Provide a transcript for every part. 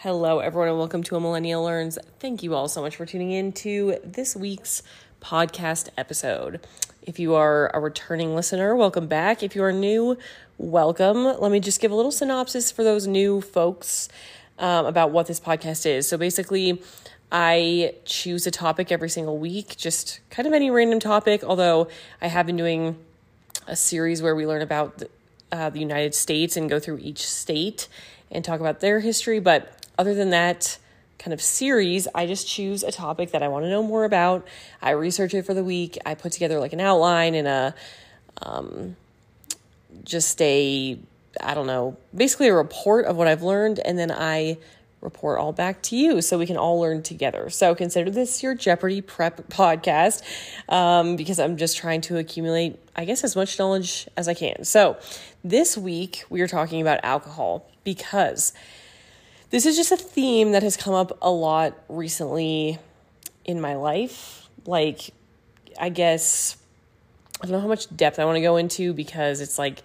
Hello, everyone, and welcome to A Millennial Learns. Thank you all so much for tuning in to this week's podcast episode. If you are a returning listener, welcome back. If you are new, welcome. Let me just give a little synopsis for those new folks um, about what this podcast is. So, basically, I choose a topic every single week, just kind of any random topic, although I have been doing a series where we learn about the, uh, the United States and go through each state and talk about their history. But other than that kind of series, I just choose a topic that I want to know more about. I research it for the week. I put together like an outline and a um, just a I don't know, basically a report of what I've learned, and then I report all back to you so we can all learn together. So consider this your Jeopardy prep podcast um, because I'm just trying to accumulate, I guess, as much knowledge as I can. So this week we are talking about alcohol because this is just a theme that has come up a lot recently in my life. Like, I guess, I don't know how much depth I want to go into because it's like,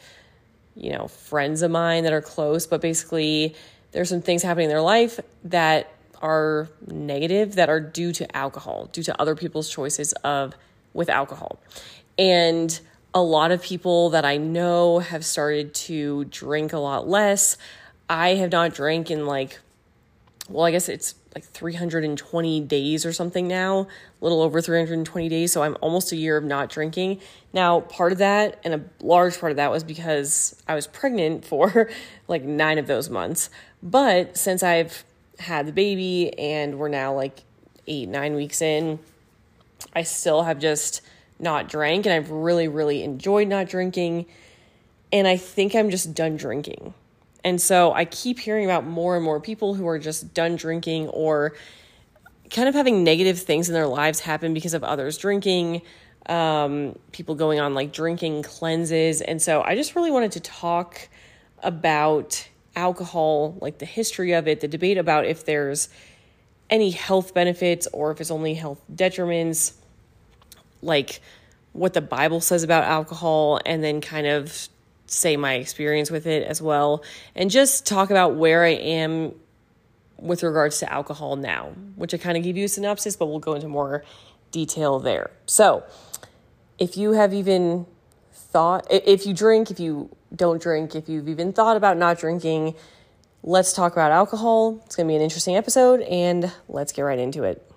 you know, friends of mine that are close, but basically, there's some things happening in their life that are negative that are due to alcohol, due to other people's choices of with alcohol. And a lot of people that I know have started to drink a lot less. I have not drank in like, well, I guess it's like 320 days or something now, a little over 320 days. So I'm almost a year of not drinking. Now, part of that, and a large part of that was because I was pregnant for like nine of those months. But since I've had the baby and we're now like eight, nine weeks in, I still have just not drank and I've really, really enjoyed not drinking. And I think I'm just done drinking. And so I keep hearing about more and more people who are just done drinking or kind of having negative things in their lives happen because of others drinking, um, people going on like drinking cleanses. And so I just really wanted to talk about alcohol, like the history of it, the debate about if there's any health benefits or if it's only health detriments, like what the Bible says about alcohol, and then kind of say my experience with it as well, and just talk about where I am with regards to alcohol now, which I kind of give you a synopsis, but we'll go into more detail there. So, if you have even thought, if you drink, if you don't drink, if you've even thought about not drinking, let's talk about alcohol. It's going to be an interesting episode, and let's get right into it.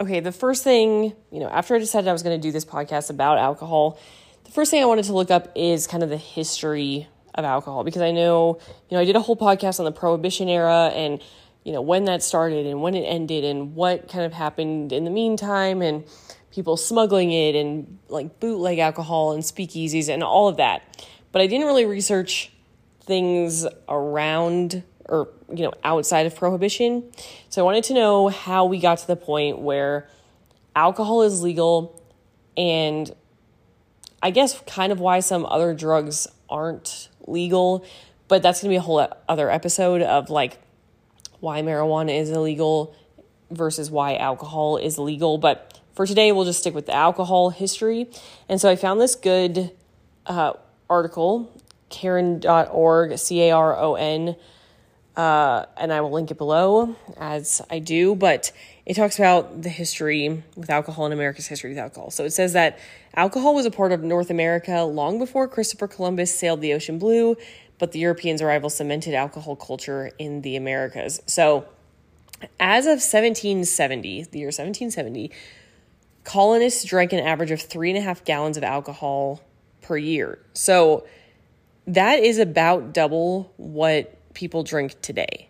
Okay, the first thing, you know, after I decided I was going to do this podcast about alcohol, the first thing I wanted to look up is kind of the history of alcohol because I know, you know, I did a whole podcast on the prohibition era and, you know, when that started and when it ended and what kind of happened in the meantime and people smuggling it and like bootleg alcohol and speakeasies and all of that. But I didn't really research things around or you know outside of prohibition. So I wanted to know how we got to the point where alcohol is legal and I guess kind of why some other drugs aren't legal, but that's going to be a whole other episode of like why marijuana is illegal versus why alcohol is legal, but for today we'll just stick with the alcohol history. And so I found this good uh, article, caron.org, C A R O N uh, and I will link it below as I do. But it talks about the history with alcohol and America's history with alcohol. So it says that alcohol was a part of North America long before Christopher Columbus sailed the ocean blue, but the Europeans' arrival cemented alcohol culture in the Americas. So as of 1770, the year 1770, colonists drank an average of three and a half gallons of alcohol per year. So that is about double what people drink today.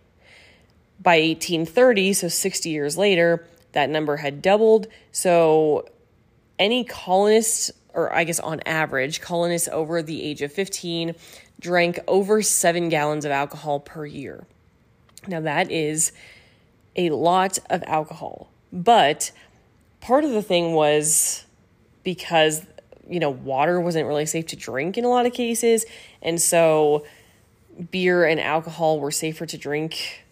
By 1830, so 60 years later, that number had doubled. So any colonists, or I guess on average, colonists over the age of 15 drank over seven gallons of alcohol per year. Now, that is a lot of alcohol. But part of the thing was because you know, water wasn't really safe to drink in a lot of cases. And so beer and alcohol were safer to drink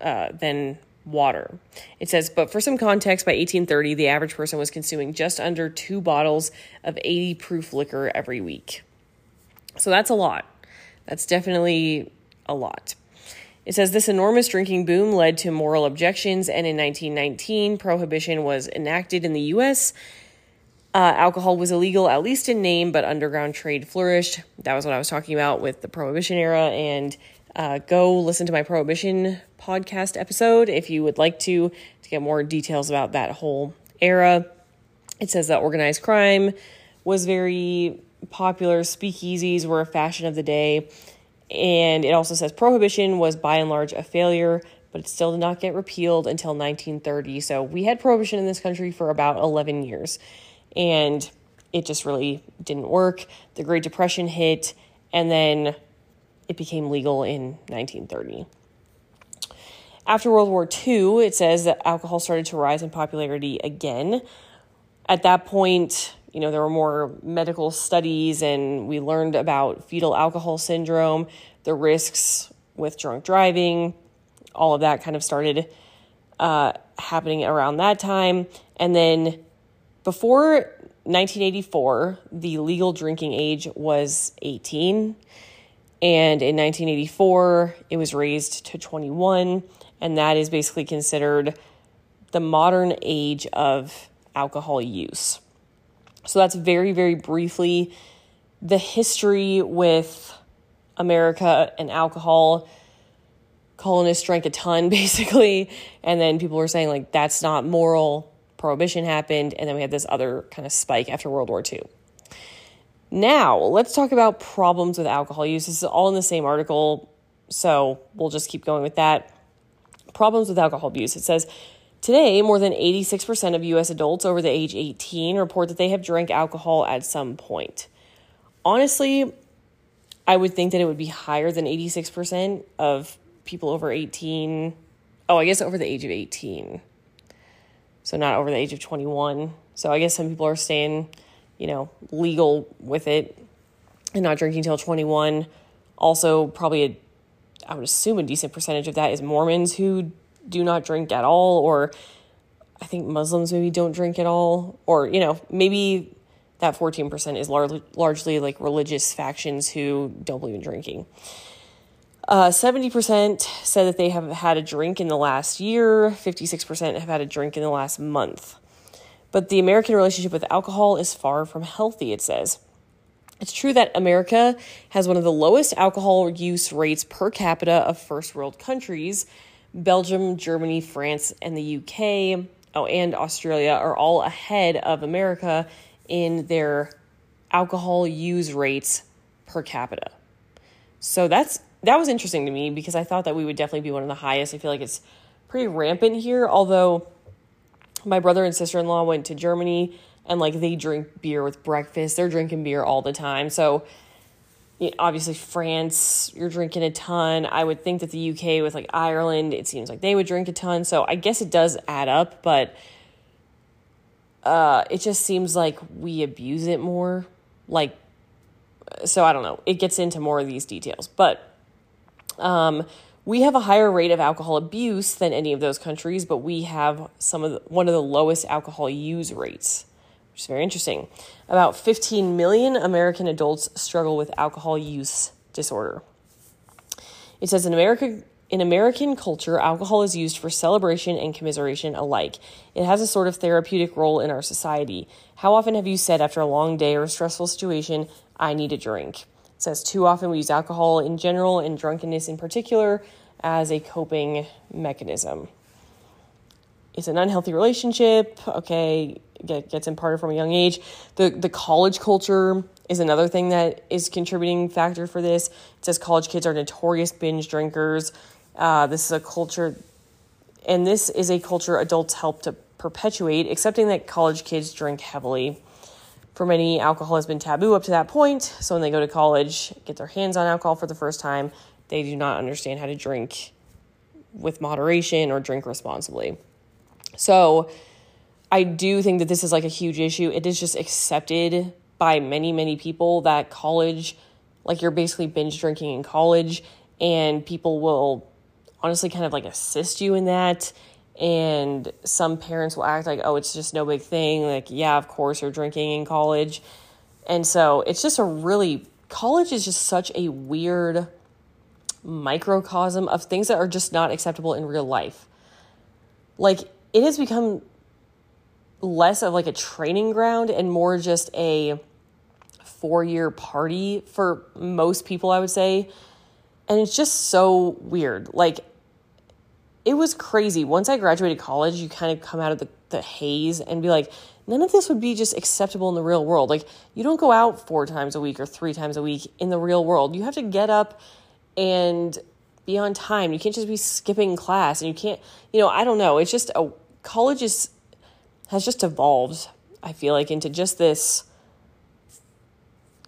uh, than water. It says, but for some context, by 1830, the average person was consuming just under two bottles of 80 proof liquor every week. So that's a lot. That's definitely a lot. It says this enormous drinking boom led to moral objections, and in 1919, prohibition was enacted in the US. Uh, alcohol was illegal, at least in name, but underground trade flourished. That was what I was talking about with the prohibition era. And uh, go listen to my prohibition podcast episode if you would like to to get more details about that whole era. It says that organized crime was very popular. Speakeasies were a fashion of the day. And it also says prohibition was by and large a failure, but it still did not get repealed until 1930. So we had prohibition in this country for about 11 years. And it just really didn't work. The Great Depression hit, and then it became legal in 1930. After World War II, it says that alcohol started to rise in popularity again. At that point, you know, there were more medical studies and we learned about fetal alcohol syndrome, the risks with drunk driving, all of that kind of started uh, happening around that time. And then before 1984, the legal drinking age was 18. And in 1984, it was raised to 21. And that is basically considered the modern age of alcohol use. So that's very, very briefly the history with America and alcohol. Colonists drank a ton, basically, and then people were saying, like, that's not moral. Prohibition happened, and then we had this other kind of spike after World War II. Now, let's talk about problems with alcohol use. This is all in the same article, so we'll just keep going with that. Problems with alcohol abuse. It says Today, more than 86% of US adults over the age 18 report that they have drank alcohol at some point. Honestly, I would think that it would be higher than 86% of people over 18. Oh, I guess over the age of 18. So not over the age of 21. So I guess some people are staying, you know, legal with it and not drinking till 21. Also, probably a, I would assume a decent percentage of that is Mormons who do not drink at all, or I think Muslims maybe don't drink at all, or, you know, maybe that 14% is lar- largely like religious factions who don't believe in drinking. Uh, 70% said that they have had a drink in the last year, 56% have had a drink in the last month. But the American relationship with alcohol is far from healthy, it says. It's true that America has one of the lowest alcohol use rates per capita of first world countries, Belgium, Germany, France, and the UK, oh, and Australia are all ahead of America in their alcohol use rates per capita. So that's that was interesting to me because I thought that we would definitely be one of the highest. I feel like it's pretty rampant here, although my brother and sister-in-law went to Germany and like they drink beer with breakfast. They're drinking beer all the time. So obviously France, you're drinking a ton. I would think that the UK with like Ireland, it seems like they would drink a ton. So I guess it does add up, but uh, it just seems like we abuse it more. Like, so I don't know. It gets into more of these details, but um, we have a higher rate of alcohol abuse than any of those countries, but we have some of the, one of the lowest alcohol use rates which is very interesting. About 15 million American adults struggle with alcohol use disorder. It says in America in American culture, alcohol is used for celebration and commiseration alike. It has a sort of therapeutic role in our society. How often have you said after a long day or a stressful situation, I need a drink? It says too often we use alcohol in general and drunkenness in particular as a coping mechanism. It's an unhealthy relationship. Okay, get, gets imparted from a young age. The the college culture is another thing that is contributing factor for this. It says college kids are notorious binge drinkers. Uh, this is a culture, and this is a culture adults help to perpetuate, accepting that college kids drink heavily. For many, alcohol has been taboo up to that point. So when they go to college, get their hands on alcohol for the first time, they do not understand how to drink with moderation or drink responsibly. So I do think that this is like a huge issue. It is just accepted by many, many people that college, like you're basically binge drinking in college, and people will honestly kind of like assist you in that. And some parents will act like, oh, it's just no big thing. Like, yeah, of course you're drinking in college. And so it's just a really, college is just such a weird microcosm of things that are just not acceptable in real life. Like, it has become less of like a training ground and more just a four year party for most people, I would say. And it's just so weird. Like, it was crazy. Once I graduated college, you kind of come out of the, the haze and be like, none of this would be just acceptable in the real world. Like, you don't go out four times a week or three times a week in the real world. You have to get up and be on time. You can't just be skipping class and you can't, you know, I don't know. It's just a college is has just evolved, I feel like, into just this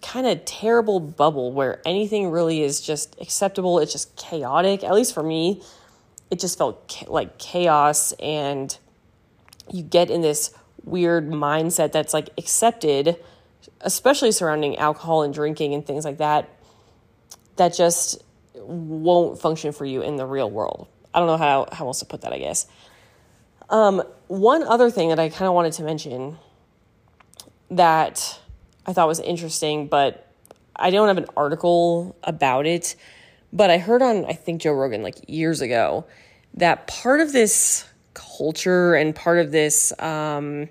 kind of terrible bubble where anything really is just acceptable. It's just chaotic. At least for me, it just felt like chaos, and you get in this weird mindset that's like accepted, especially surrounding alcohol and drinking and things like that, that just won't function for you in the real world. I don't know how, how else to put that, I guess. Um, one other thing that I kind of wanted to mention that I thought was interesting, but I don't have an article about it. But I heard on, I think, Joe Rogan like years ago that part of this culture and part of this, um,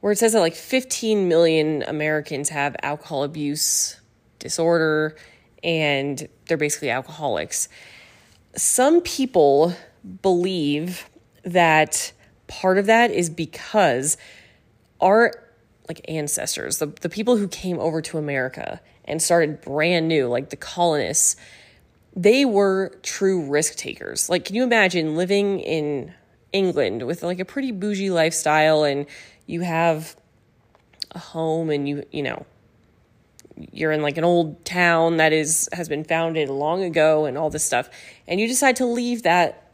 where it says that like 15 million Americans have alcohol abuse disorder and they're basically alcoholics. Some people believe that part of that is because our like ancestors, the, the people who came over to America and started brand new, like the colonists, they were true risk takers. Like, can you imagine living in England with like a pretty bougie lifestyle and you have a home and you, you know, you're in like an old town that is has been founded long ago and all this stuff and you decide to leave that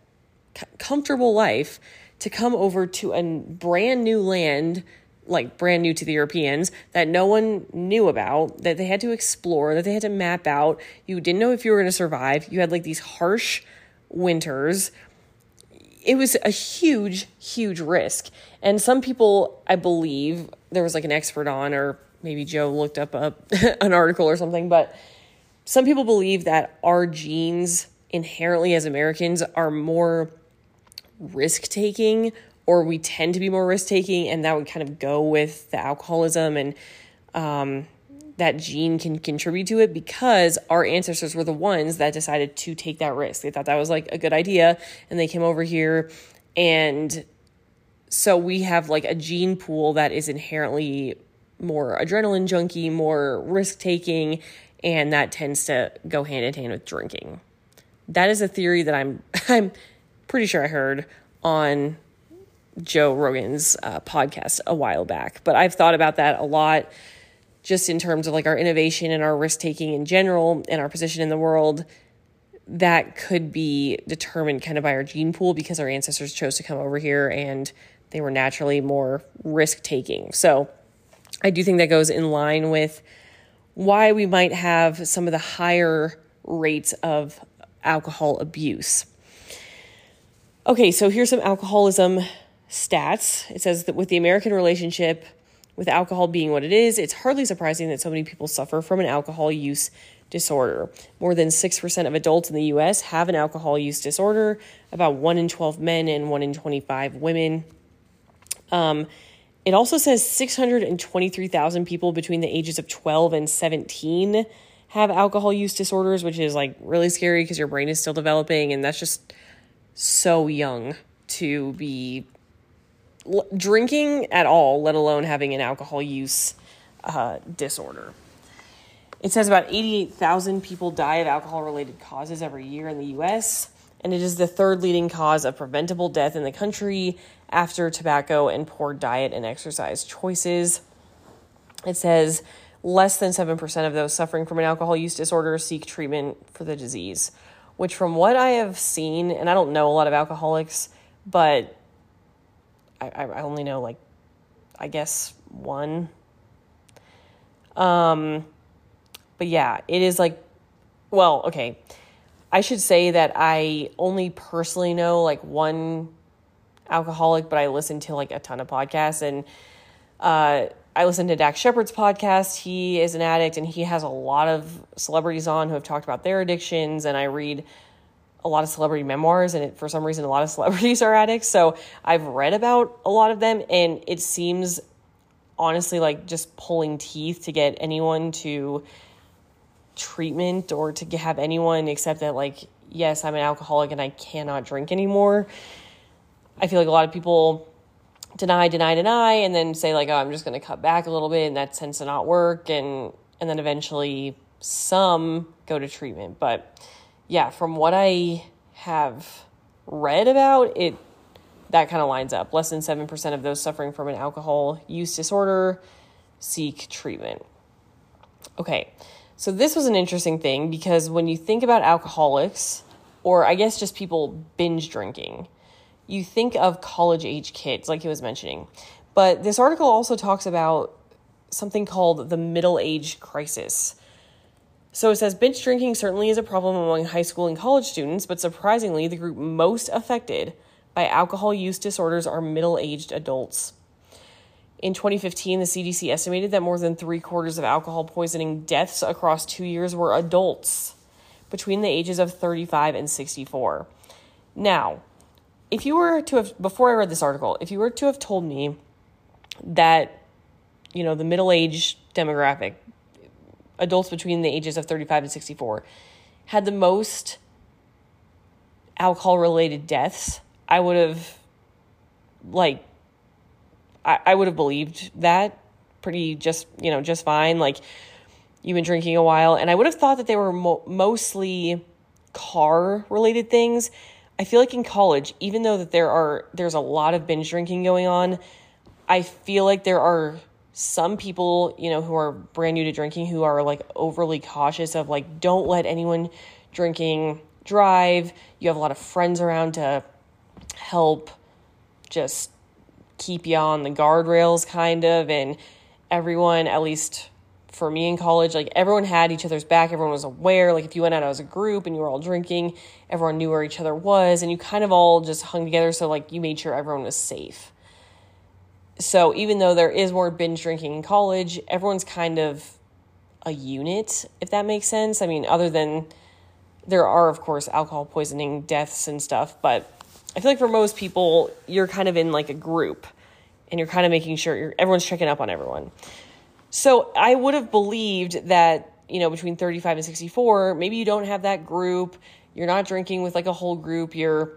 comfortable life to come over to a brand new land like brand new to the Europeans that no one knew about, that they had to explore, that they had to map out. You didn't know if you were going to survive. You had like these harsh winters. It was a huge, huge risk. And some people, I believe, there was like an expert on, or maybe Joe looked up a, an article or something, but some people believe that our genes inherently as Americans are more risk taking or we tend to be more risk taking and that would kind of go with the alcoholism and um, that gene can contribute to it because our ancestors were the ones that decided to take that risk. They thought that was like a good idea and they came over here. And so we have like a gene pool that is inherently more adrenaline junkie more risk taking and that tends to go hand in hand with drinking. That is a theory that i'm i'm pretty sure I heard on Joe Rogan's uh, podcast a while back. But I've thought about that a lot just in terms of like our innovation and our risk taking in general and our position in the world. That could be determined kind of by our gene pool because our ancestors chose to come over here and they were naturally more risk taking. So I do think that goes in line with why we might have some of the higher rates of alcohol abuse. Okay, so here's some alcoholism stats. It says that with the American relationship with alcohol being what it is, it's hardly surprising that so many people suffer from an alcohol use disorder. More than 6% of adults in the US have an alcohol use disorder, about 1 in 12 men and 1 in 25 women. Um, it also says 623,000 people between the ages of 12 and 17 have alcohol use disorders, which is like really scary because your brain is still developing and that's just so young to be l- drinking at all, let alone having an alcohol use uh, disorder. It says about 88,000 people die of alcohol related causes every year in the US, and it is the third leading cause of preventable death in the country after tobacco and poor diet and exercise choices. It says less than 7% of those suffering from an alcohol use disorder seek treatment for the disease which from what I have seen, and I don't know a lot of alcoholics, but I, I only know like, I guess one. Um, but yeah, it is like, well, okay. I should say that I only personally know like one alcoholic, but I listen to like a ton of podcasts and uh, I listen to Dax Shepard's podcast. He is an addict and he has a lot of celebrities on who have talked about their addictions. And I read a lot of celebrity memoirs, and it, for some reason, a lot of celebrities are addicts. So I've read about a lot of them, and it seems honestly like just pulling teeth to get anyone to treatment or to have anyone accept that, like, yes, I'm an alcoholic and I cannot drink anymore. I feel like a lot of people deny, deny, deny, and then say like, "Oh, I'm just going to cut back a little bit," and that tends to not work, and and then eventually some go to treatment. But yeah, from what I have read about it, that kind of lines up. Less than seven percent of those suffering from an alcohol use disorder seek treatment. Okay, so this was an interesting thing because when you think about alcoholics, or I guess just people binge drinking you think of college age kids, like he was mentioning. But this article also talks about something called the middle age crisis. So it says binge drinking certainly is a problem among high school and college students, but surprisingly, the group most affected by alcohol use disorders are middle aged adults. In 2015, the CDC estimated that more than three quarters of alcohol poisoning deaths across two years were adults between the ages of 35 and 64. Now, if you were to have before I read this article, if you were to have told me that you know the middle age demographic, adults between the ages of 35 and 64, had the most alcohol related deaths, I would have like I, I would have believed that pretty just you know just fine. Like you've been drinking a while and i would have thought that they were mo- mostly car related things. I feel like in college, even though that there are there's a lot of binge drinking going on, I feel like there are some people, you know, who are brand new to drinking who are like overly cautious of like don't let anyone drinking drive. You have a lot of friends around to help just keep you on the guardrails kind of and everyone at least for me in college, like everyone had each other's back. Everyone was aware. Like if you went out as a group and you were all drinking, everyone knew where each other was, and you kind of all just hung together. So like you made sure everyone was safe. So even though there is more binge drinking in college, everyone's kind of a unit, if that makes sense. I mean, other than there are of course alcohol poisoning deaths and stuff, but I feel like for most people, you're kind of in like a group, and you're kind of making sure everyone's checking up on everyone. So I would have believed that, you know, between 35 and 64, maybe you don't have that group. You're not drinking with like a whole group. You're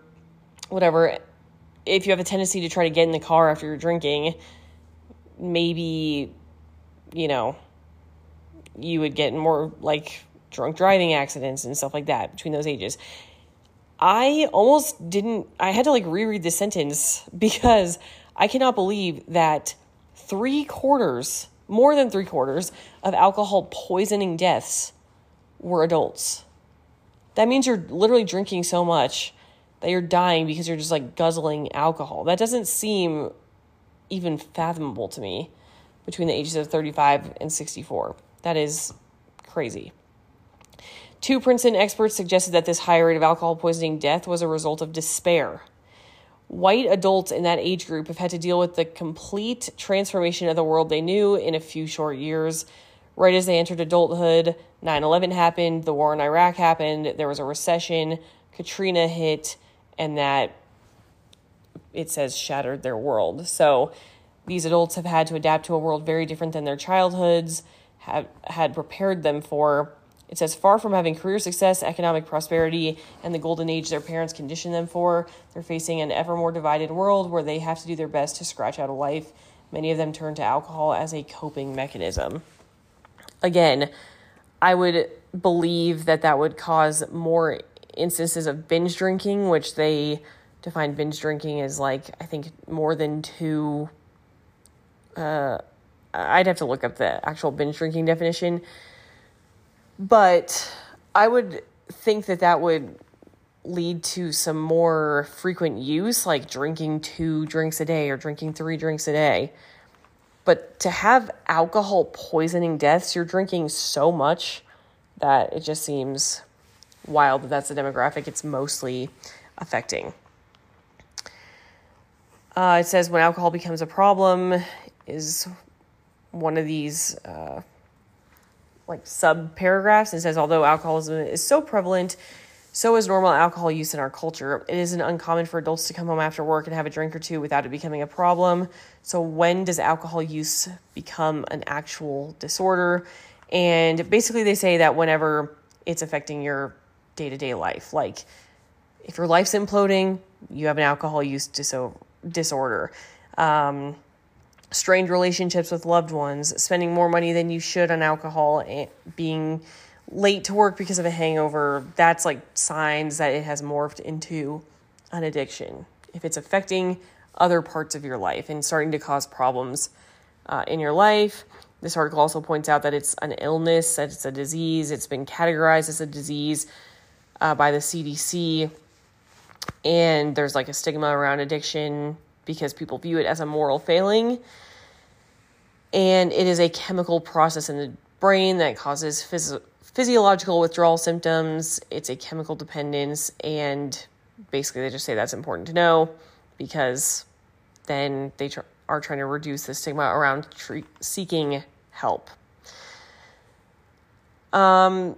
whatever. If you have a tendency to try to get in the car after you're drinking, maybe, you know, you would get more like drunk driving accidents and stuff like that between those ages. I almost didn't, I had to like reread the sentence because I cannot believe that three quarters more than three quarters of alcohol poisoning deaths were adults. That means you're literally drinking so much that you're dying because you're just like guzzling alcohol. That doesn't seem even fathomable to me between the ages of 35 and 64. That is crazy. Two Princeton experts suggested that this higher rate of alcohol poisoning death was a result of despair White adults in that age group have had to deal with the complete transformation of the world they knew in a few short years. Right as they entered adulthood, 9 11 happened, the war in Iraq happened, there was a recession, Katrina hit, and that it says shattered their world. So these adults have had to adapt to a world very different than their childhoods have had prepared them for. It says, far from having career success, economic prosperity, and the golden age their parents conditioned them for, they're facing an ever more divided world where they have to do their best to scratch out a life. Many of them turn to alcohol as a coping mechanism. Again, I would believe that that would cause more instances of binge drinking, which they define binge drinking as like, I think, more than two. Uh, I'd have to look up the actual binge drinking definition but I would think that that would lead to some more frequent use, like drinking two drinks a day or drinking three drinks a day. But to have alcohol poisoning deaths, you're drinking so much that it just seems wild that that's the demographic it's mostly affecting. Uh, it says when alcohol becomes a problem is one of these uh, like sub paragraphs. It says although alcoholism is so prevalent, so is normal alcohol use in our culture. It isn't uncommon for adults to come home after work and have a drink or two without it becoming a problem. So when does alcohol use become an actual disorder? And basically, they say that whenever it's affecting your day to day life, like if your life's imploding, you have an alcohol use diso- disorder. Um, strained relationships with loved ones, spending more money than you should on alcohol, being late to work because of a hangover, that's like signs that it has morphed into an addiction. If it's affecting other parts of your life and starting to cause problems uh, in your life, this article also points out that it's an illness, that it's a disease, it's been categorized as a disease uh, by the CDC and there's like a stigma around addiction because people view it as a moral failing. And it is a chemical process in the brain that causes phys- physiological withdrawal symptoms. It's a chemical dependence. And basically, they just say that's important to know because then they tr- are trying to reduce the stigma around tre- seeking help. Um,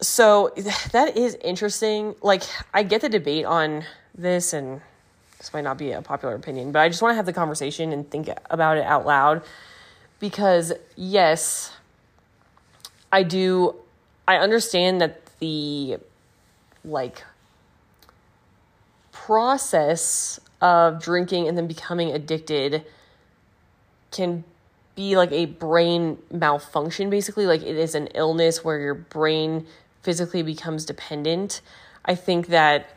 so that is interesting. Like, I get the debate on this, and this might not be a popular opinion, but I just want to have the conversation and think about it out loud because, yes, I do, I understand that the like process of drinking and then becoming addicted can be like a brain malfunction basically like it is an illness where your brain physically becomes dependent. I think that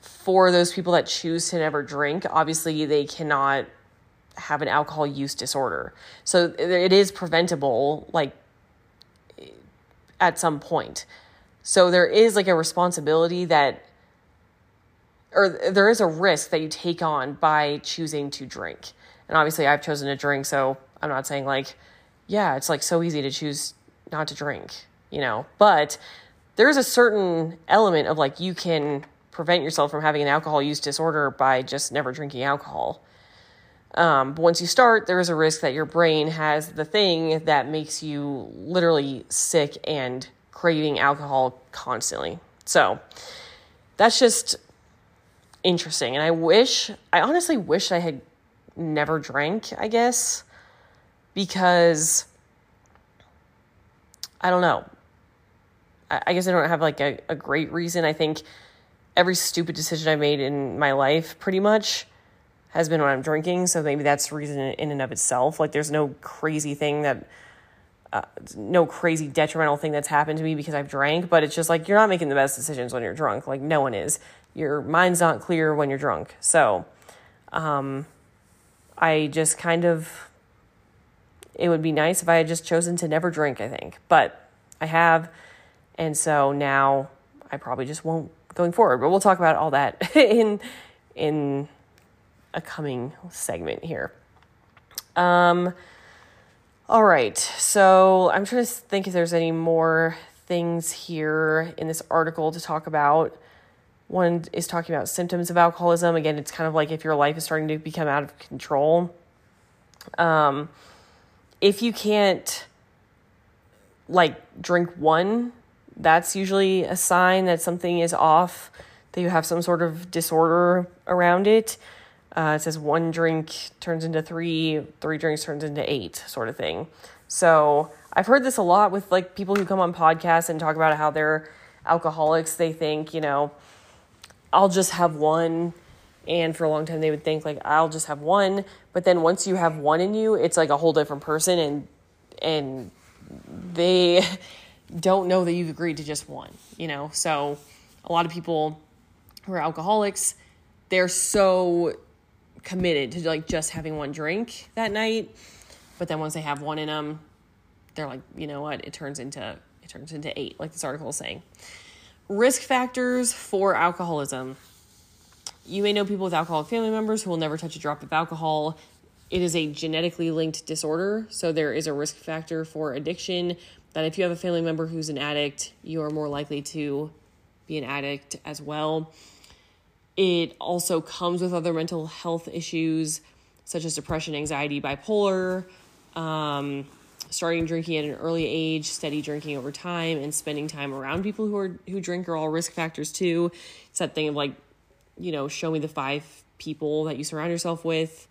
for those people that choose to never drink, obviously they cannot have an alcohol use disorder. So it is preventable, like at some point. So there is like a responsibility that, or there is a risk that you take on by choosing to drink. And obviously, I've chosen to drink, so I'm not saying like, yeah, it's like so easy to choose not to drink you know, but there's a certain element of like you can prevent yourself from having an alcohol use disorder by just never drinking alcohol. Um, but once you start, there is a risk that your brain has the thing that makes you literally sick and craving alcohol constantly. So that's just interesting. And I wish, I honestly wish I had never drank, I guess, because I don't know. I guess I don't have like a, a great reason. I think every stupid decision I made in my life pretty much has been when I'm drinking. So maybe that's reason in and of itself. Like there's no crazy thing that, uh, no crazy detrimental thing that's happened to me because I've drank, but it's just like you're not making the best decisions when you're drunk. Like no one is. Your mind's not clear when you're drunk. So, um, I just kind of, it would be nice if I had just chosen to never drink, I think. But I have and so now I probably just won't going forward. But we'll talk about all that in in a coming segment here. Um all right. So I'm trying to think if there's any more things here in this article to talk about. One is talking about symptoms of alcoholism. Again, it's kind of like if your life is starting to become out of control. Um, if you can't like drink one that's usually a sign that something is off, that you have some sort of disorder around it. Uh, it says one drink turns into three, three drinks turns into eight, sort of thing. So I've heard this a lot with like people who come on podcasts and talk about how they're alcoholics. They think, you know, I'll just have one. And for a long time, they would think like I'll just have one. But then once you have one in you, it's like a whole different person, and and they don't know that you've agreed to just one, you know? So a lot of people who are alcoholics, they're so committed to like just having one drink that night. But then once they have one in them, they're like, you know what? It turns into it turns into eight, like this article is saying. Risk factors for alcoholism. You may know people with alcoholic family members who will never touch a drop of alcohol. it is a genetically linked disorder, so there is a risk factor for addiction. That if you have a family member who's an addict, you are more likely to be an addict as well. It also comes with other mental health issues such as depression, anxiety, bipolar, um, starting drinking at an early age, steady drinking over time, and spending time around people who are who drink are all risk factors too. It's that thing of like, you know, show me the five people that you surround yourself with,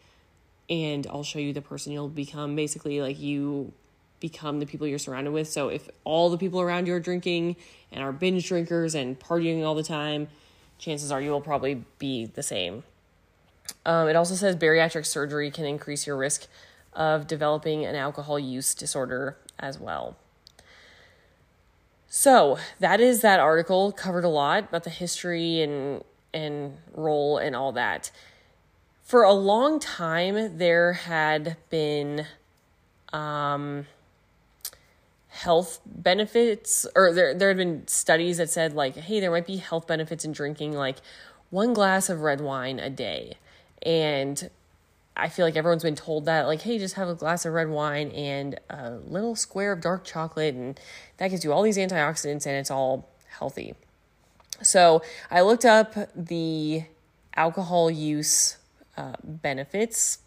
and I'll show you the person you'll become. Basically, like you become the people you're surrounded with. So if all the people around you are drinking and are binge drinkers and partying all the time, chances are you will probably be the same. Um, it also says bariatric surgery can increase your risk of developing an alcohol use disorder as well. So that is that article covered a lot about the history and and role and all that. For a long time, there had been um, health benefits, or there there had been studies that said like, hey, there might be health benefits in drinking like one glass of red wine a day, and I feel like everyone's been told that, like, hey, just have a glass of red wine and a little square of dark chocolate, and that gives you all these antioxidants and it's all healthy. So I looked up the alcohol use uh, benefits,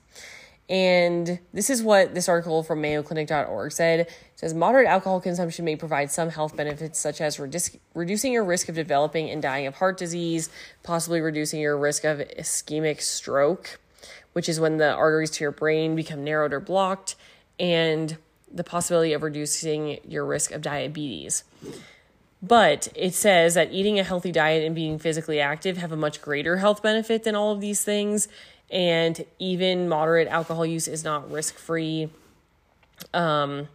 and this is what this article from mayoclinic.org said. It says moderate alcohol consumption may provide some health benefits, such as reducing your risk of developing and dying of heart disease, possibly reducing your risk of ischemic stroke which is when the arteries to your brain become narrowed or blocked, and the possibility of reducing your risk of diabetes. But it says that eating a healthy diet and being physically active have a much greater health benefit than all of these things. And even moderate alcohol use is not risk free. Um,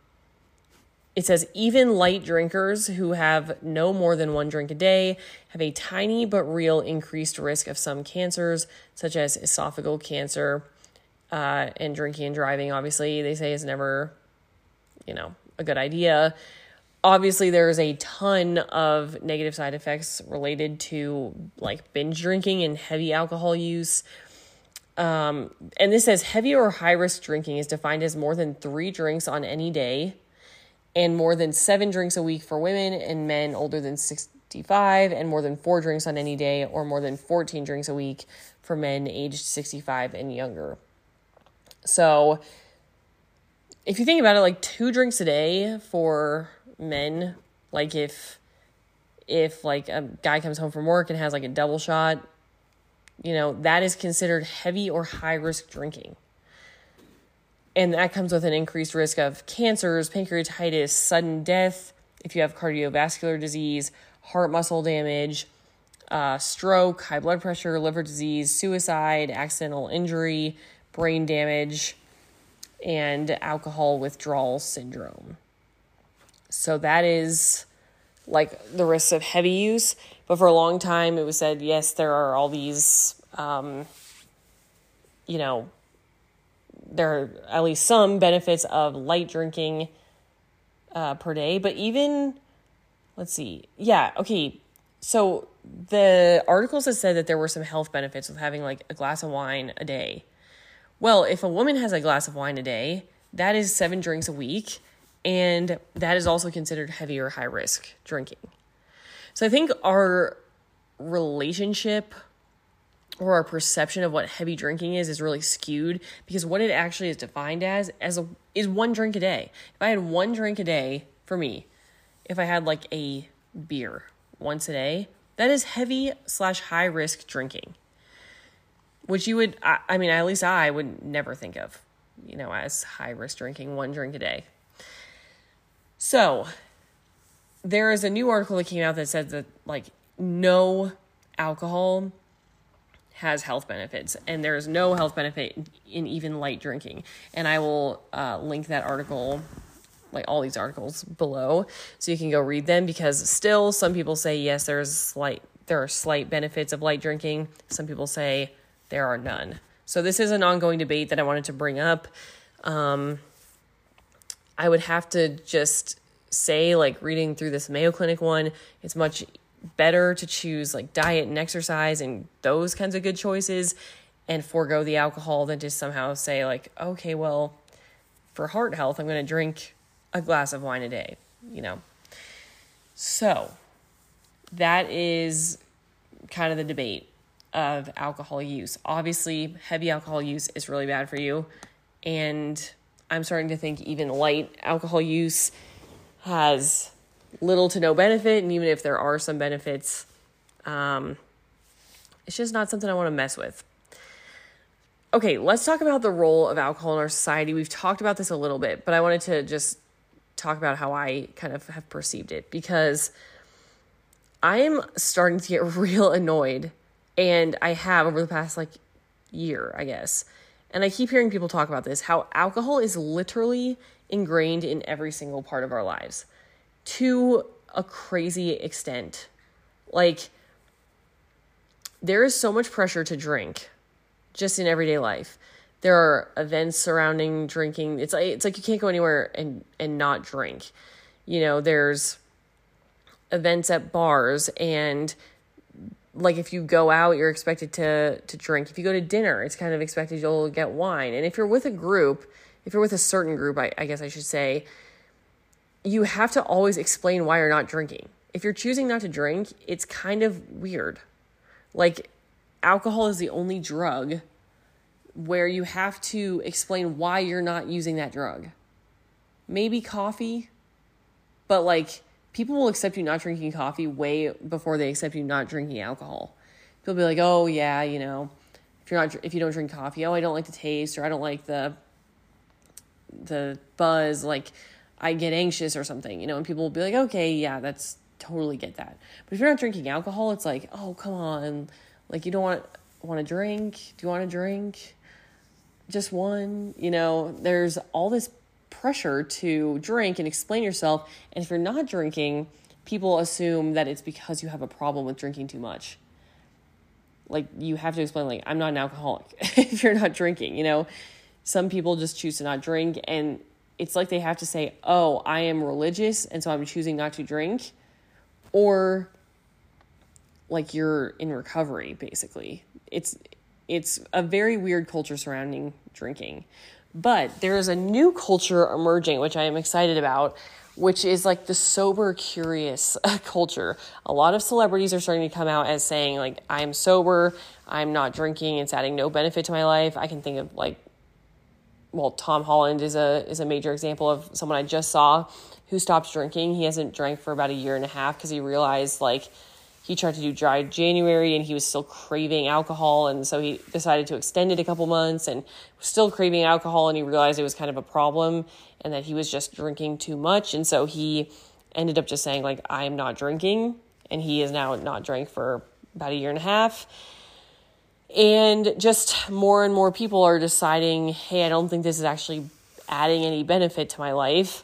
it says even light drinkers who have no more than one drink a day have a tiny but real increased risk of some cancers, such as esophageal cancer. Uh, and drinking and driving, obviously, they say is never, you know, a good idea. Obviously, there's a ton of negative side effects related to like binge drinking and heavy alcohol use. Um, and this says heavy or high risk drinking is defined as more than three drinks on any day and more than seven drinks a week for women and men older than 65, and more than four drinks on any day, or more than 14 drinks a week for men aged 65 and younger. So, if you think about it, like two drinks a day for men, like if if like a guy comes home from work and has like a double shot, you know, that is considered heavy or high risk drinking and that comes with an increased risk of cancers, pancreatitis, sudden death, if you have cardiovascular disease, heart muscle damage, uh, stroke, high blood pressure, liver disease, suicide, accidental injury, brain damage, and alcohol withdrawal syndrome. So that is like the risks of heavy use. But for a long time, it was said, yes, there are all these, um, you know, there are at least some benefits of light drinking uh, per day, but even let's see, yeah, okay. So the articles that said that there were some health benefits with having like a glass of wine a day. Well, if a woman has a glass of wine a day, that is seven drinks a week, and that is also considered heavy or high risk drinking. So I think our relationship or our perception of what heavy drinking is is really skewed because what it actually is defined as as a, is one drink a day. If I had one drink a day for me, if I had like a beer once a day, that is heavy slash high risk drinking, which you would I, I mean at least I would never think of, you know, as high risk drinking one drink a day. So there is a new article that came out that said that like no alcohol has health benefits, and there is no health benefit in even light drinking. And I will uh, link that article, like all these articles below, so you can go read them. Because still, some people say yes, there's slight there are slight benefits of light drinking. Some people say there are none. So this is an ongoing debate that I wanted to bring up. Um, I would have to just say, like reading through this Mayo Clinic one, it's much better to choose like diet and exercise and those kinds of good choices and forego the alcohol than to somehow say, like, okay, well, for heart health, I'm going to drink a glass of wine a day, you know? So that is kind of the debate of alcohol use. Obviously, heavy alcohol use is really bad for you. And I'm starting to think even light alcohol use has little to no benefit. And even if there are some benefits, um, it's just not something I want to mess with. Okay, let's talk about the role of alcohol in our society. We've talked about this a little bit, but I wanted to just talk about how I kind of have perceived it because I'm starting to get real annoyed, and I have over the past like year, I guess. And I keep hearing people talk about this how alcohol is literally ingrained in every single part of our lives to a crazy extent. Like, there is so much pressure to drink just in everyday life. There are events surrounding drinking. It's like it's like you can't go anywhere and and not drink. You know, there's events at bars and like if you go out you're expected to to drink. If you go to dinner it's kind of expected you'll get wine. And if you're with a group if you're with a certain group I, I guess i should say you have to always explain why you're not drinking. If you're choosing not to drink it's kind of weird. Like alcohol is the only drug where you have to explain why you're not using that drug. Maybe coffee but like people will accept you not drinking coffee way before they accept you not drinking alcohol. People be like, "Oh yeah, you know, if you're not if you don't drink coffee, oh I don't like the taste or I don't like the the buzz, like I get anxious or something." You know, and people will be like, "Okay, yeah, that's totally get that." But if you're not drinking alcohol, it's like, "Oh, come on. Like you don't want want to drink? Do you want to drink?" Just one, you know, there's all this pressure to drink and explain yourself. And if you're not drinking, people assume that it's because you have a problem with drinking too much. Like you have to explain, like, I'm not an alcoholic if you're not drinking, you know? Some people just choose to not drink and it's like they have to say, Oh, I am religious and so I'm choosing not to drink. Or like you're in recovery, basically. It's it's a very weird culture surrounding drinking. But there is a new culture emerging, which I am excited about, which is like the sober curious culture. A lot of celebrities are starting to come out as saying, like, I'm sober, I'm not drinking, it's adding no benefit to my life. I can think of like well, Tom Holland is a is a major example of someone I just saw who stopped drinking. He hasn't drank for about a year and a half because he realized like he tried to do dry January and he was still craving alcohol. And so he decided to extend it a couple months and still craving alcohol. And he realized it was kind of a problem and that he was just drinking too much. And so he ended up just saying, like, I'm not drinking. And he is now not drank for about a year and a half. And just more and more people are deciding, hey, I don't think this is actually adding any benefit to my life.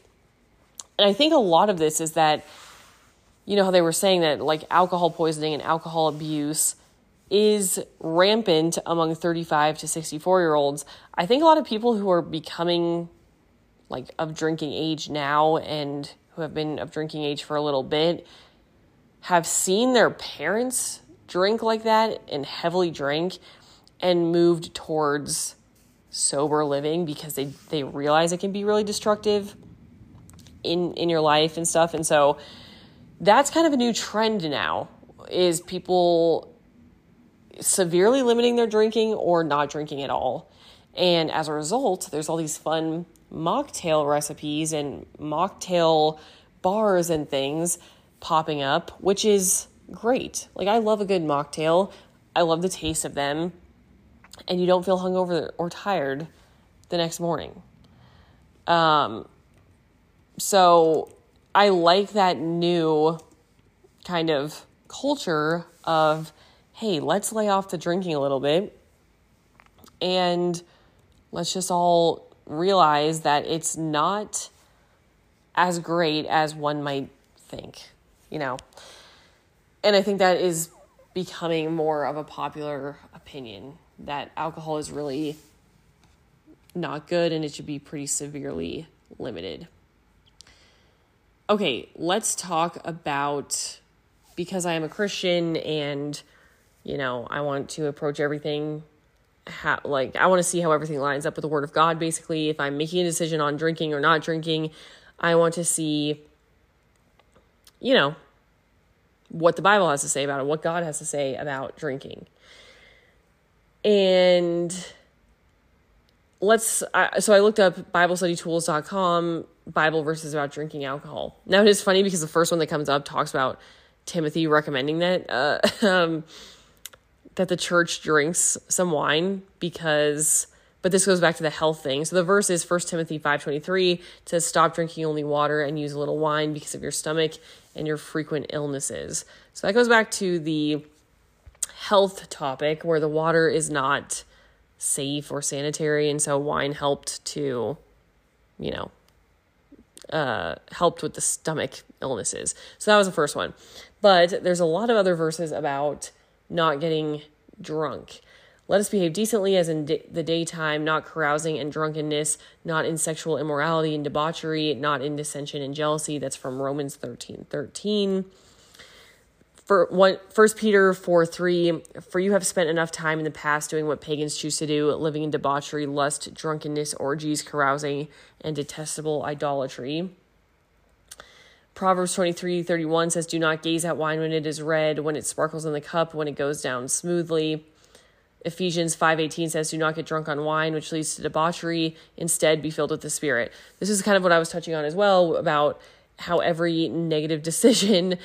And I think a lot of this is that you know how they were saying that like alcohol poisoning and alcohol abuse is rampant among 35 to 64 year olds. I think a lot of people who are becoming like of drinking age now and who have been of drinking age for a little bit have seen their parents drink like that and heavily drink and moved towards sober living because they they realize it can be really destructive in in your life and stuff and so that's kind of a new trend now is people severely limiting their drinking or not drinking at all. And as a result, there's all these fun mocktail recipes and mocktail bars and things popping up, which is great. Like I love a good mocktail. I love the taste of them. And you don't feel hungover or tired the next morning. Um so I like that new kind of culture of, hey, let's lay off the drinking a little bit and let's just all realize that it's not as great as one might think, you know? And I think that is becoming more of a popular opinion that alcohol is really not good and it should be pretty severely limited okay, let's talk about because I am a Christian and, you know, I want to approach everything like I want to see how everything lines up with the word of God basically. If I'm making a decision on drinking or not drinking I want to see you know what the Bible has to say about it what God has to say about drinking. And let's I, so I looked up biblestudytools.com Bible verses about drinking alcohol now it is funny because the first one that comes up talks about Timothy recommending that uh, um, that the church drinks some wine because but this goes back to the health thing. So the verse is 1 Timothy 5:23 says stop drinking only water and use a little wine because of your stomach and your frequent illnesses. So that goes back to the health topic where the water is not safe or sanitary and so wine helped to you know uh, helped with the stomach illnesses. So that was the first one. But there's a lot of other verses about not getting drunk. Let us behave decently as in di- the daytime, not carousing and drunkenness, not in sexual immorality and debauchery, not in dissension and jealousy. That's from Romans 13 13. For one, First Peter 4 3, for you have spent enough time in the past doing what pagans choose to do, living in debauchery, lust, drunkenness, orgies, carousing, and detestable idolatry. Proverbs 23 31 says, Do not gaze at wine when it is red, when it sparkles in the cup, when it goes down smoothly. Ephesians 5:18 says do not get drunk on wine which leads to debauchery instead be filled with the spirit. This is kind of what I was touching on as well about how every negative decision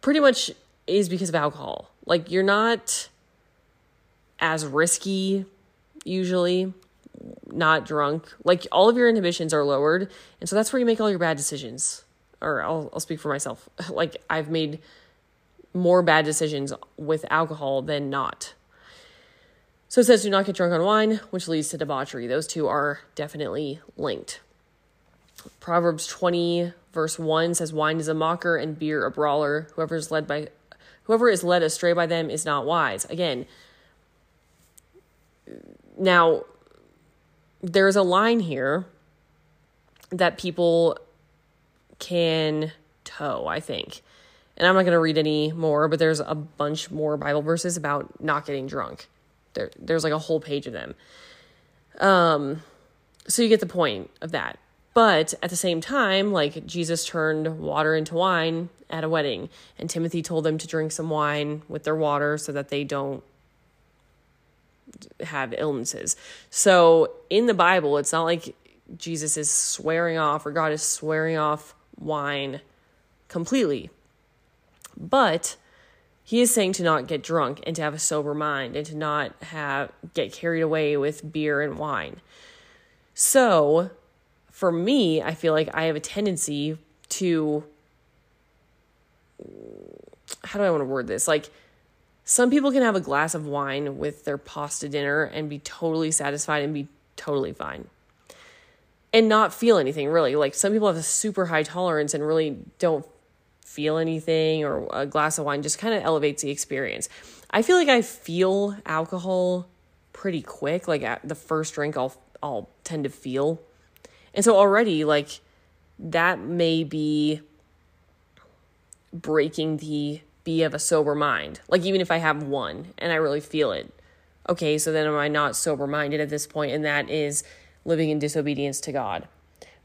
pretty much is because of alcohol. Like you're not as risky usually not drunk. Like all of your inhibitions are lowered and so that's where you make all your bad decisions or I'll, I'll speak for myself. like I've made more bad decisions with alcohol than not. So it says, do not get drunk on wine, which leads to debauchery. Those two are definitely linked. Proverbs 20, verse 1 says, Wine is a mocker and beer a brawler. Whoever is led by whoever is led astray by them is not wise. Again, now there's a line here that people can toe, I think. And I'm not going to read any more, but there's a bunch more Bible verses about not getting drunk. There, there's like a whole page of them. Um, so you get the point of that. But at the same time, like Jesus turned water into wine at a wedding, and Timothy told them to drink some wine with their water so that they don't have illnesses. So in the Bible, it's not like Jesus is swearing off or God is swearing off wine completely. But he is saying to not get drunk and to have a sober mind and to not have get carried away with beer and wine. So, for me, I feel like I have a tendency to how do I want to word this? Like some people can have a glass of wine with their pasta dinner and be totally satisfied and be totally fine and not feel anything really. Like some people have a super high tolerance and really don't feel anything, or a glass of wine just kind of elevates the experience. I feel like I feel alcohol pretty quick. Like at the first drink, I'll I'll tend to feel, and so already like that may be breaking the be of a sober mind. Like even if I have one and I really feel it, okay, so then am I not sober minded at this point? And that is living in disobedience to God.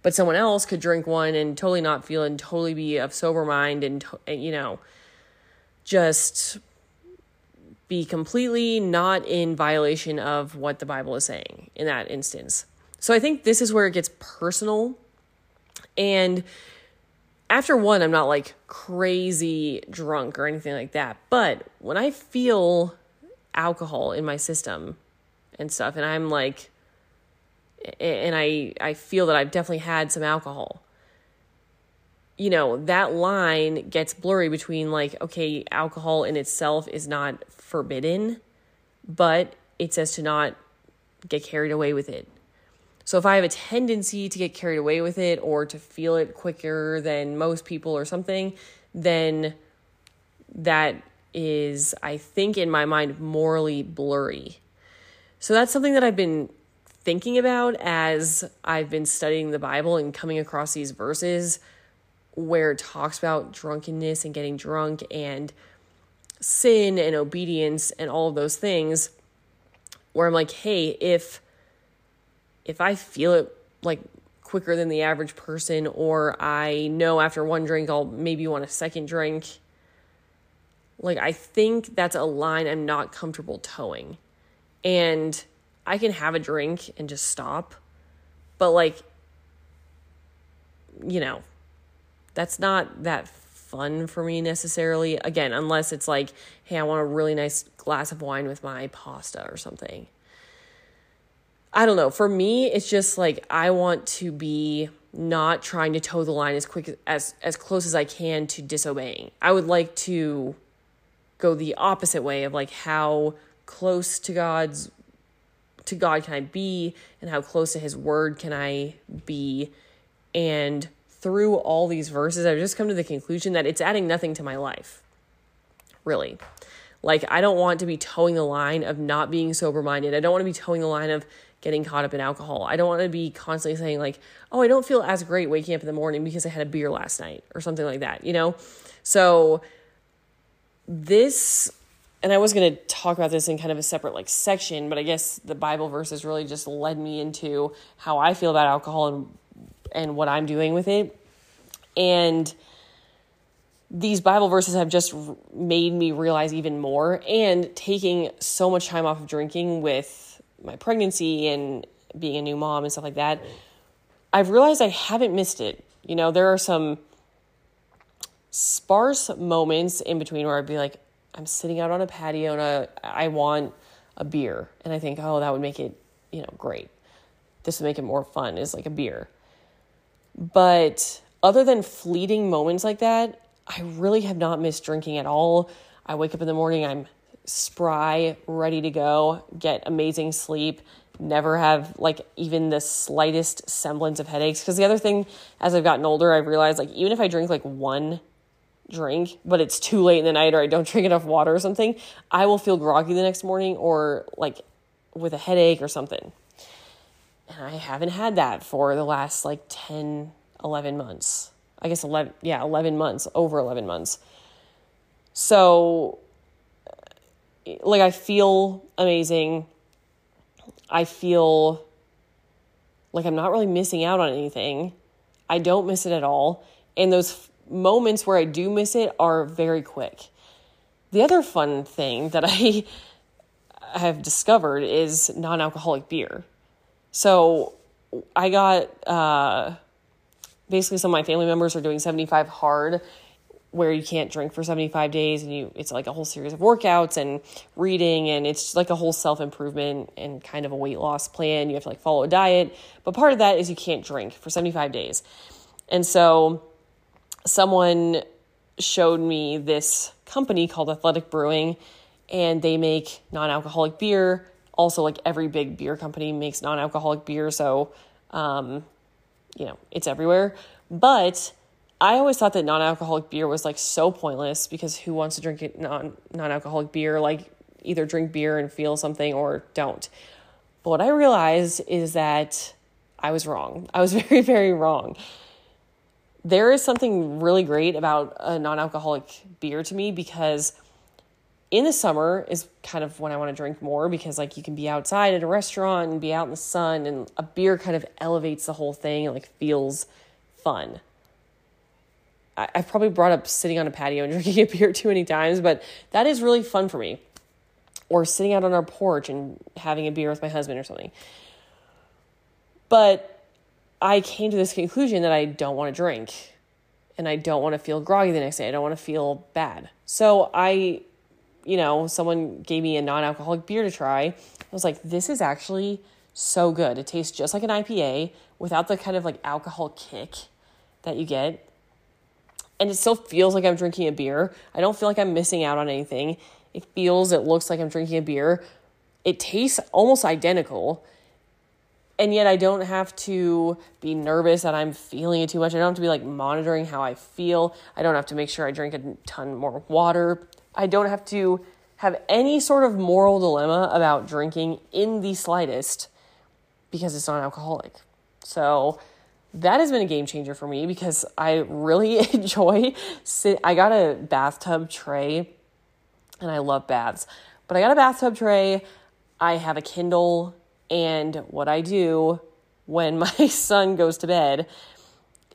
But someone else could drink one and totally not feel and totally be of sober mind and, you know, just be completely not in violation of what the Bible is saying in that instance. So I think this is where it gets personal. And after one, I'm not like crazy drunk or anything like that. But when I feel alcohol in my system and stuff, and I'm like and I I feel that I've definitely had some alcohol. You know, that line gets blurry between like okay, alcohol in itself is not forbidden, but it says to not get carried away with it. So if I have a tendency to get carried away with it or to feel it quicker than most people or something, then that is I think in my mind morally blurry. So that's something that I've been thinking about as I've been studying the Bible and coming across these verses where it talks about drunkenness and getting drunk and sin and obedience and all of those things where I'm like, hey, if if I feel it like quicker than the average person, or I know after one drink I'll maybe want a second drink, like I think that's a line I'm not comfortable toeing. And I can have a drink and just stop. But like you know, that's not that fun for me necessarily. Again, unless it's like, hey, I want a really nice glass of wine with my pasta or something. I don't know. For me, it's just like I want to be not trying to toe the line as quick as as close as I can to disobeying. I would like to go the opposite way of like how close to God's to God can I be and how close to his word can I be and through all these verses I've just come to the conclusion that it's adding nothing to my life. Really. Like I don't want to be toeing the line of not being sober minded. I don't want to be toeing the line of getting caught up in alcohol. I don't want to be constantly saying, like, oh, I don't feel as great waking up in the morning because I had a beer last night or something like that, you know? So, this, and I was going to talk about this in kind of a separate like section, but I guess the Bible verses really just led me into how I feel about alcohol and and what I'm doing with it. And these Bible verses have just made me realize even more and taking so much time off of drinking with my pregnancy and being a new mom and stuff like that, I've realized I haven't missed it. You know, there are some sparse moments in between where I'd be like, I'm sitting out on a patio and I, I want a beer. And I think, oh, that would make it, you know, great. This would make it more fun, is like a beer. But other than fleeting moments like that, I really have not missed drinking at all. I wake up in the morning, I'm spry, ready to go, get amazing sleep, never have like even the slightest semblance of headaches. Because the other thing, as I've gotten older, I've realized like even if I drink like one drink, but it's too late in the night or I don't drink enough water or something, I will feel groggy the next morning or like with a headache or something. And I haven't had that for the last like 10, 11 months. I guess 11, yeah, 11 months, over 11 months. So like I feel amazing. I feel like I'm not really missing out on anything. I don't miss it at all. And those f- moments where I do miss it are very quick. The other fun thing that I have discovered is non alcoholic beer. So I got uh, basically some of my family members are doing 75 hard where you can't drink for 75 days and you it's like a whole series of workouts and reading and it's like a whole self-improvement and kind of a weight loss plan. You have to like follow a diet. But part of that is you can't drink for 75 days. And so someone showed me this company called Athletic Brewing and they make non-alcoholic beer. Also like every big beer company makes non-alcoholic beer. So um, you know it's everywhere. But I always thought that non-alcoholic beer was like so pointless because who wants to drink non non-alcoholic beer? Like either drink beer and feel something or don't. But what I realized is that I was wrong. I was very very wrong. There is something really great about a non-alcoholic beer to me because in the summer is kind of when I want to drink more because like you can be outside at a restaurant and be out in the sun and a beer kind of elevates the whole thing and like feels fun. I've probably brought up sitting on a patio and drinking a beer too many times, but that is really fun for me. Or sitting out on our porch and having a beer with my husband or something. But I came to this conclusion that I don't want to drink and I don't want to feel groggy the next day. I don't want to feel bad. So I, you know, someone gave me a non alcoholic beer to try. I was like, this is actually so good. It tastes just like an IPA without the kind of like alcohol kick that you get and it still feels like I'm drinking a beer. I don't feel like I'm missing out on anything. It feels, it looks like I'm drinking a beer. It tastes almost identical. And yet I don't have to be nervous that I'm feeling it too much. I don't have to be like monitoring how I feel. I don't have to make sure I drink a ton more water. I don't have to have any sort of moral dilemma about drinking in the slightest because it's non alcoholic. So that has been a game changer for me because I really enjoy sit I got a bathtub tray and I love baths. But I got a bathtub tray. I have a Kindle, and what I do when my son goes to bed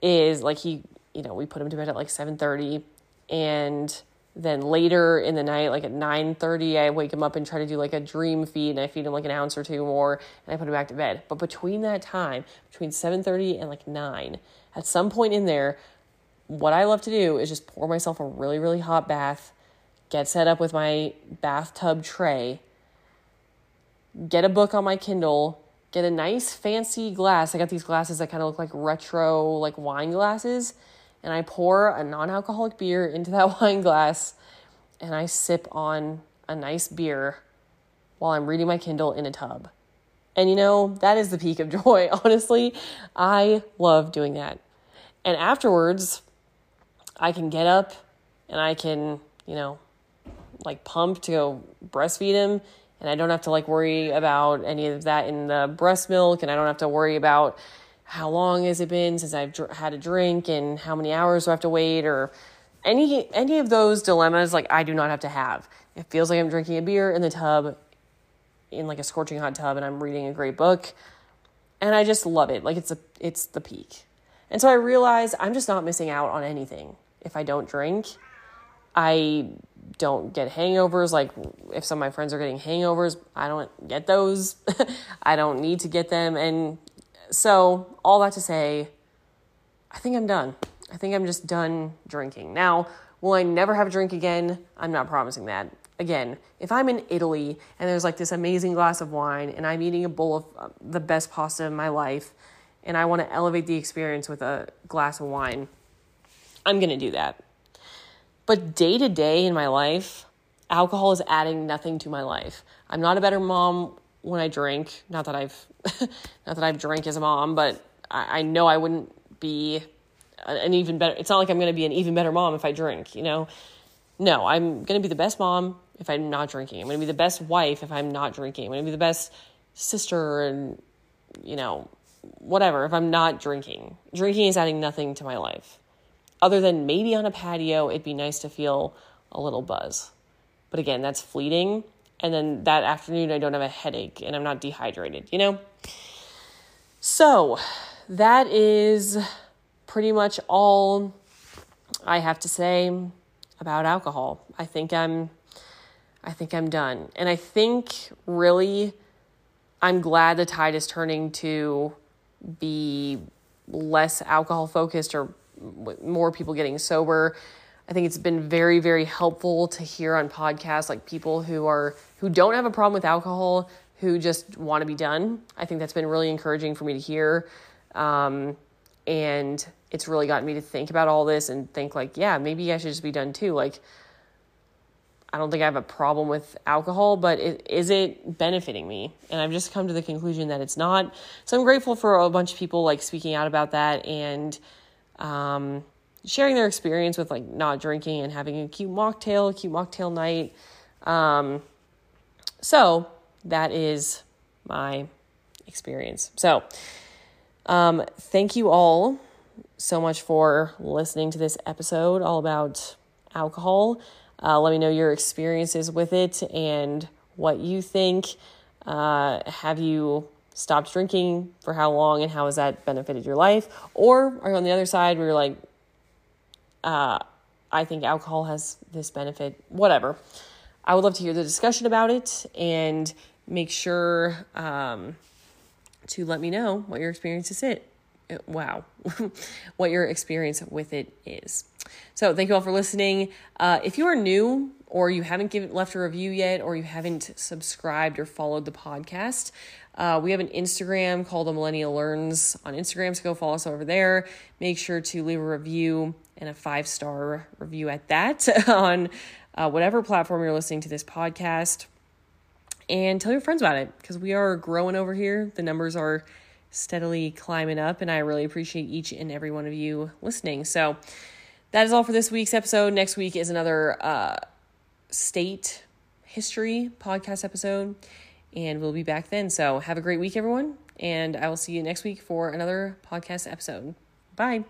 is like he, you know, we put him to bed at like 7:30 and then later in the night like at 9:30 I wake him up and try to do like a dream feed and I feed him like an ounce or two more and I put him back to bed. But between that time, between 7:30 and like 9, at some point in there, what I love to do is just pour myself a really really hot bath, get set up with my bathtub tray, get a book on my Kindle, get a nice fancy glass. I got these glasses that kind of look like retro like wine glasses and I pour a non alcoholic beer into that wine glass and I sip on a nice beer while I'm reading my Kindle in a tub. And you know, that is the peak of joy. Honestly, I love doing that. And afterwards, I can get up and I can, you know, like pump to go breastfeed him. And I don't have to like worry about any of that in the breast milk. And I don't have to worry about, how long has it been since I've dr- had a drink and how many hours do I have to wait or any any of those dilemmas like I do not have to have. It feels like I'm drinking a beer in the tub in like a scorching hot tub and I'm reading a great book and I just love it. Like it's a it's the peak. And so I realize I'm just not missing out on anything if I don't drink. I don't get hangovers like if some of my friends are getting hangovers, I don't get those. I don't need to get them and so, all that to say, I think I'm done. I think I'm just done drinking. Now, will I never have a drink again? I'm not promising that. Again, if I'm in Italy and there's like this amazing glass of wine and I'm eating a bowl of uh, the best pasta in my life and I want to elevate the experience with a glass of wine, I'm going to do that. But day to day in my life, alcohol is adding nothing to my life. I'm not a better mom when I drink. Not that I've not that I've drank as a mom, but I, I know I wouldn't be an even better. It's not like I'm to be an even better mom if I drink. You know, no, I'm to be the best mom if I'm not drinking. I'm to be the best wife if I'm not drinking. I'm to be the best sister and you know whatever if I'm not drinking. Drinking is adding nothing to my life. Other than maybe on a patio, it'd be nice to feel a little buzz. But again, that's fleeting and then that afternoon I don't have a headache and I'm not dehydrated, you know? So, that is pretty much all I have to say about alcohol. I think I'm I think I'm done. And I think really I'm glad the tide is turning to be less alcohol focused or more people getting sober I think it's been very, very helpful to hear on podcasts like people who are who don't have a problem with alcohol, who just want to be done. I think that's been really encouraging for me to hear. Um, and it's really gotten me to think about all this and think like, yeah, maybe I should just be done too. Like, I don't think I have a problem with alcohol, but it, is it benefiting me? And I've just come to the conclusion that it's not. So I'm grateful for a bunch of people like speaking out about that and um, sharing their experience with like not drinking and having a cute mocktail, cute mocktail night. Um, so that is my experience. So, um, thank you all so much for listening to this episode all about alcohol. Uh, let me know your experiences with it and what you think. Uh, have you stopped drinking for how long and how has that benefited your life? Or are you on the other side where you're like, uh, I think alcohol has this benefit, whatever. I would love to hear the discussion about it and make sure um, to let me know what your experience is it. Uh, wow, what your experience with it is. So, thank you all for listening. Uh, if you are new or you haven't given left a review yet, or you haven't subscribed or followed the podcast, uh, we have an Instagram called The Millennial Learns on Instagram, so go follow us over there. Make sure to leave a review and a five star review at that on uh, whatever platform you're listening to this podcast. And tell your friends about it because we are growing over here. The numbers are steadily climbing up, and I really appreciate each and every one of you listening. So that is all for this week's episode. Next week is another uh, state history podcast episode, and we'll be back then. So have a great week, everyone, and I will see you next week for another podcast episode. Bye.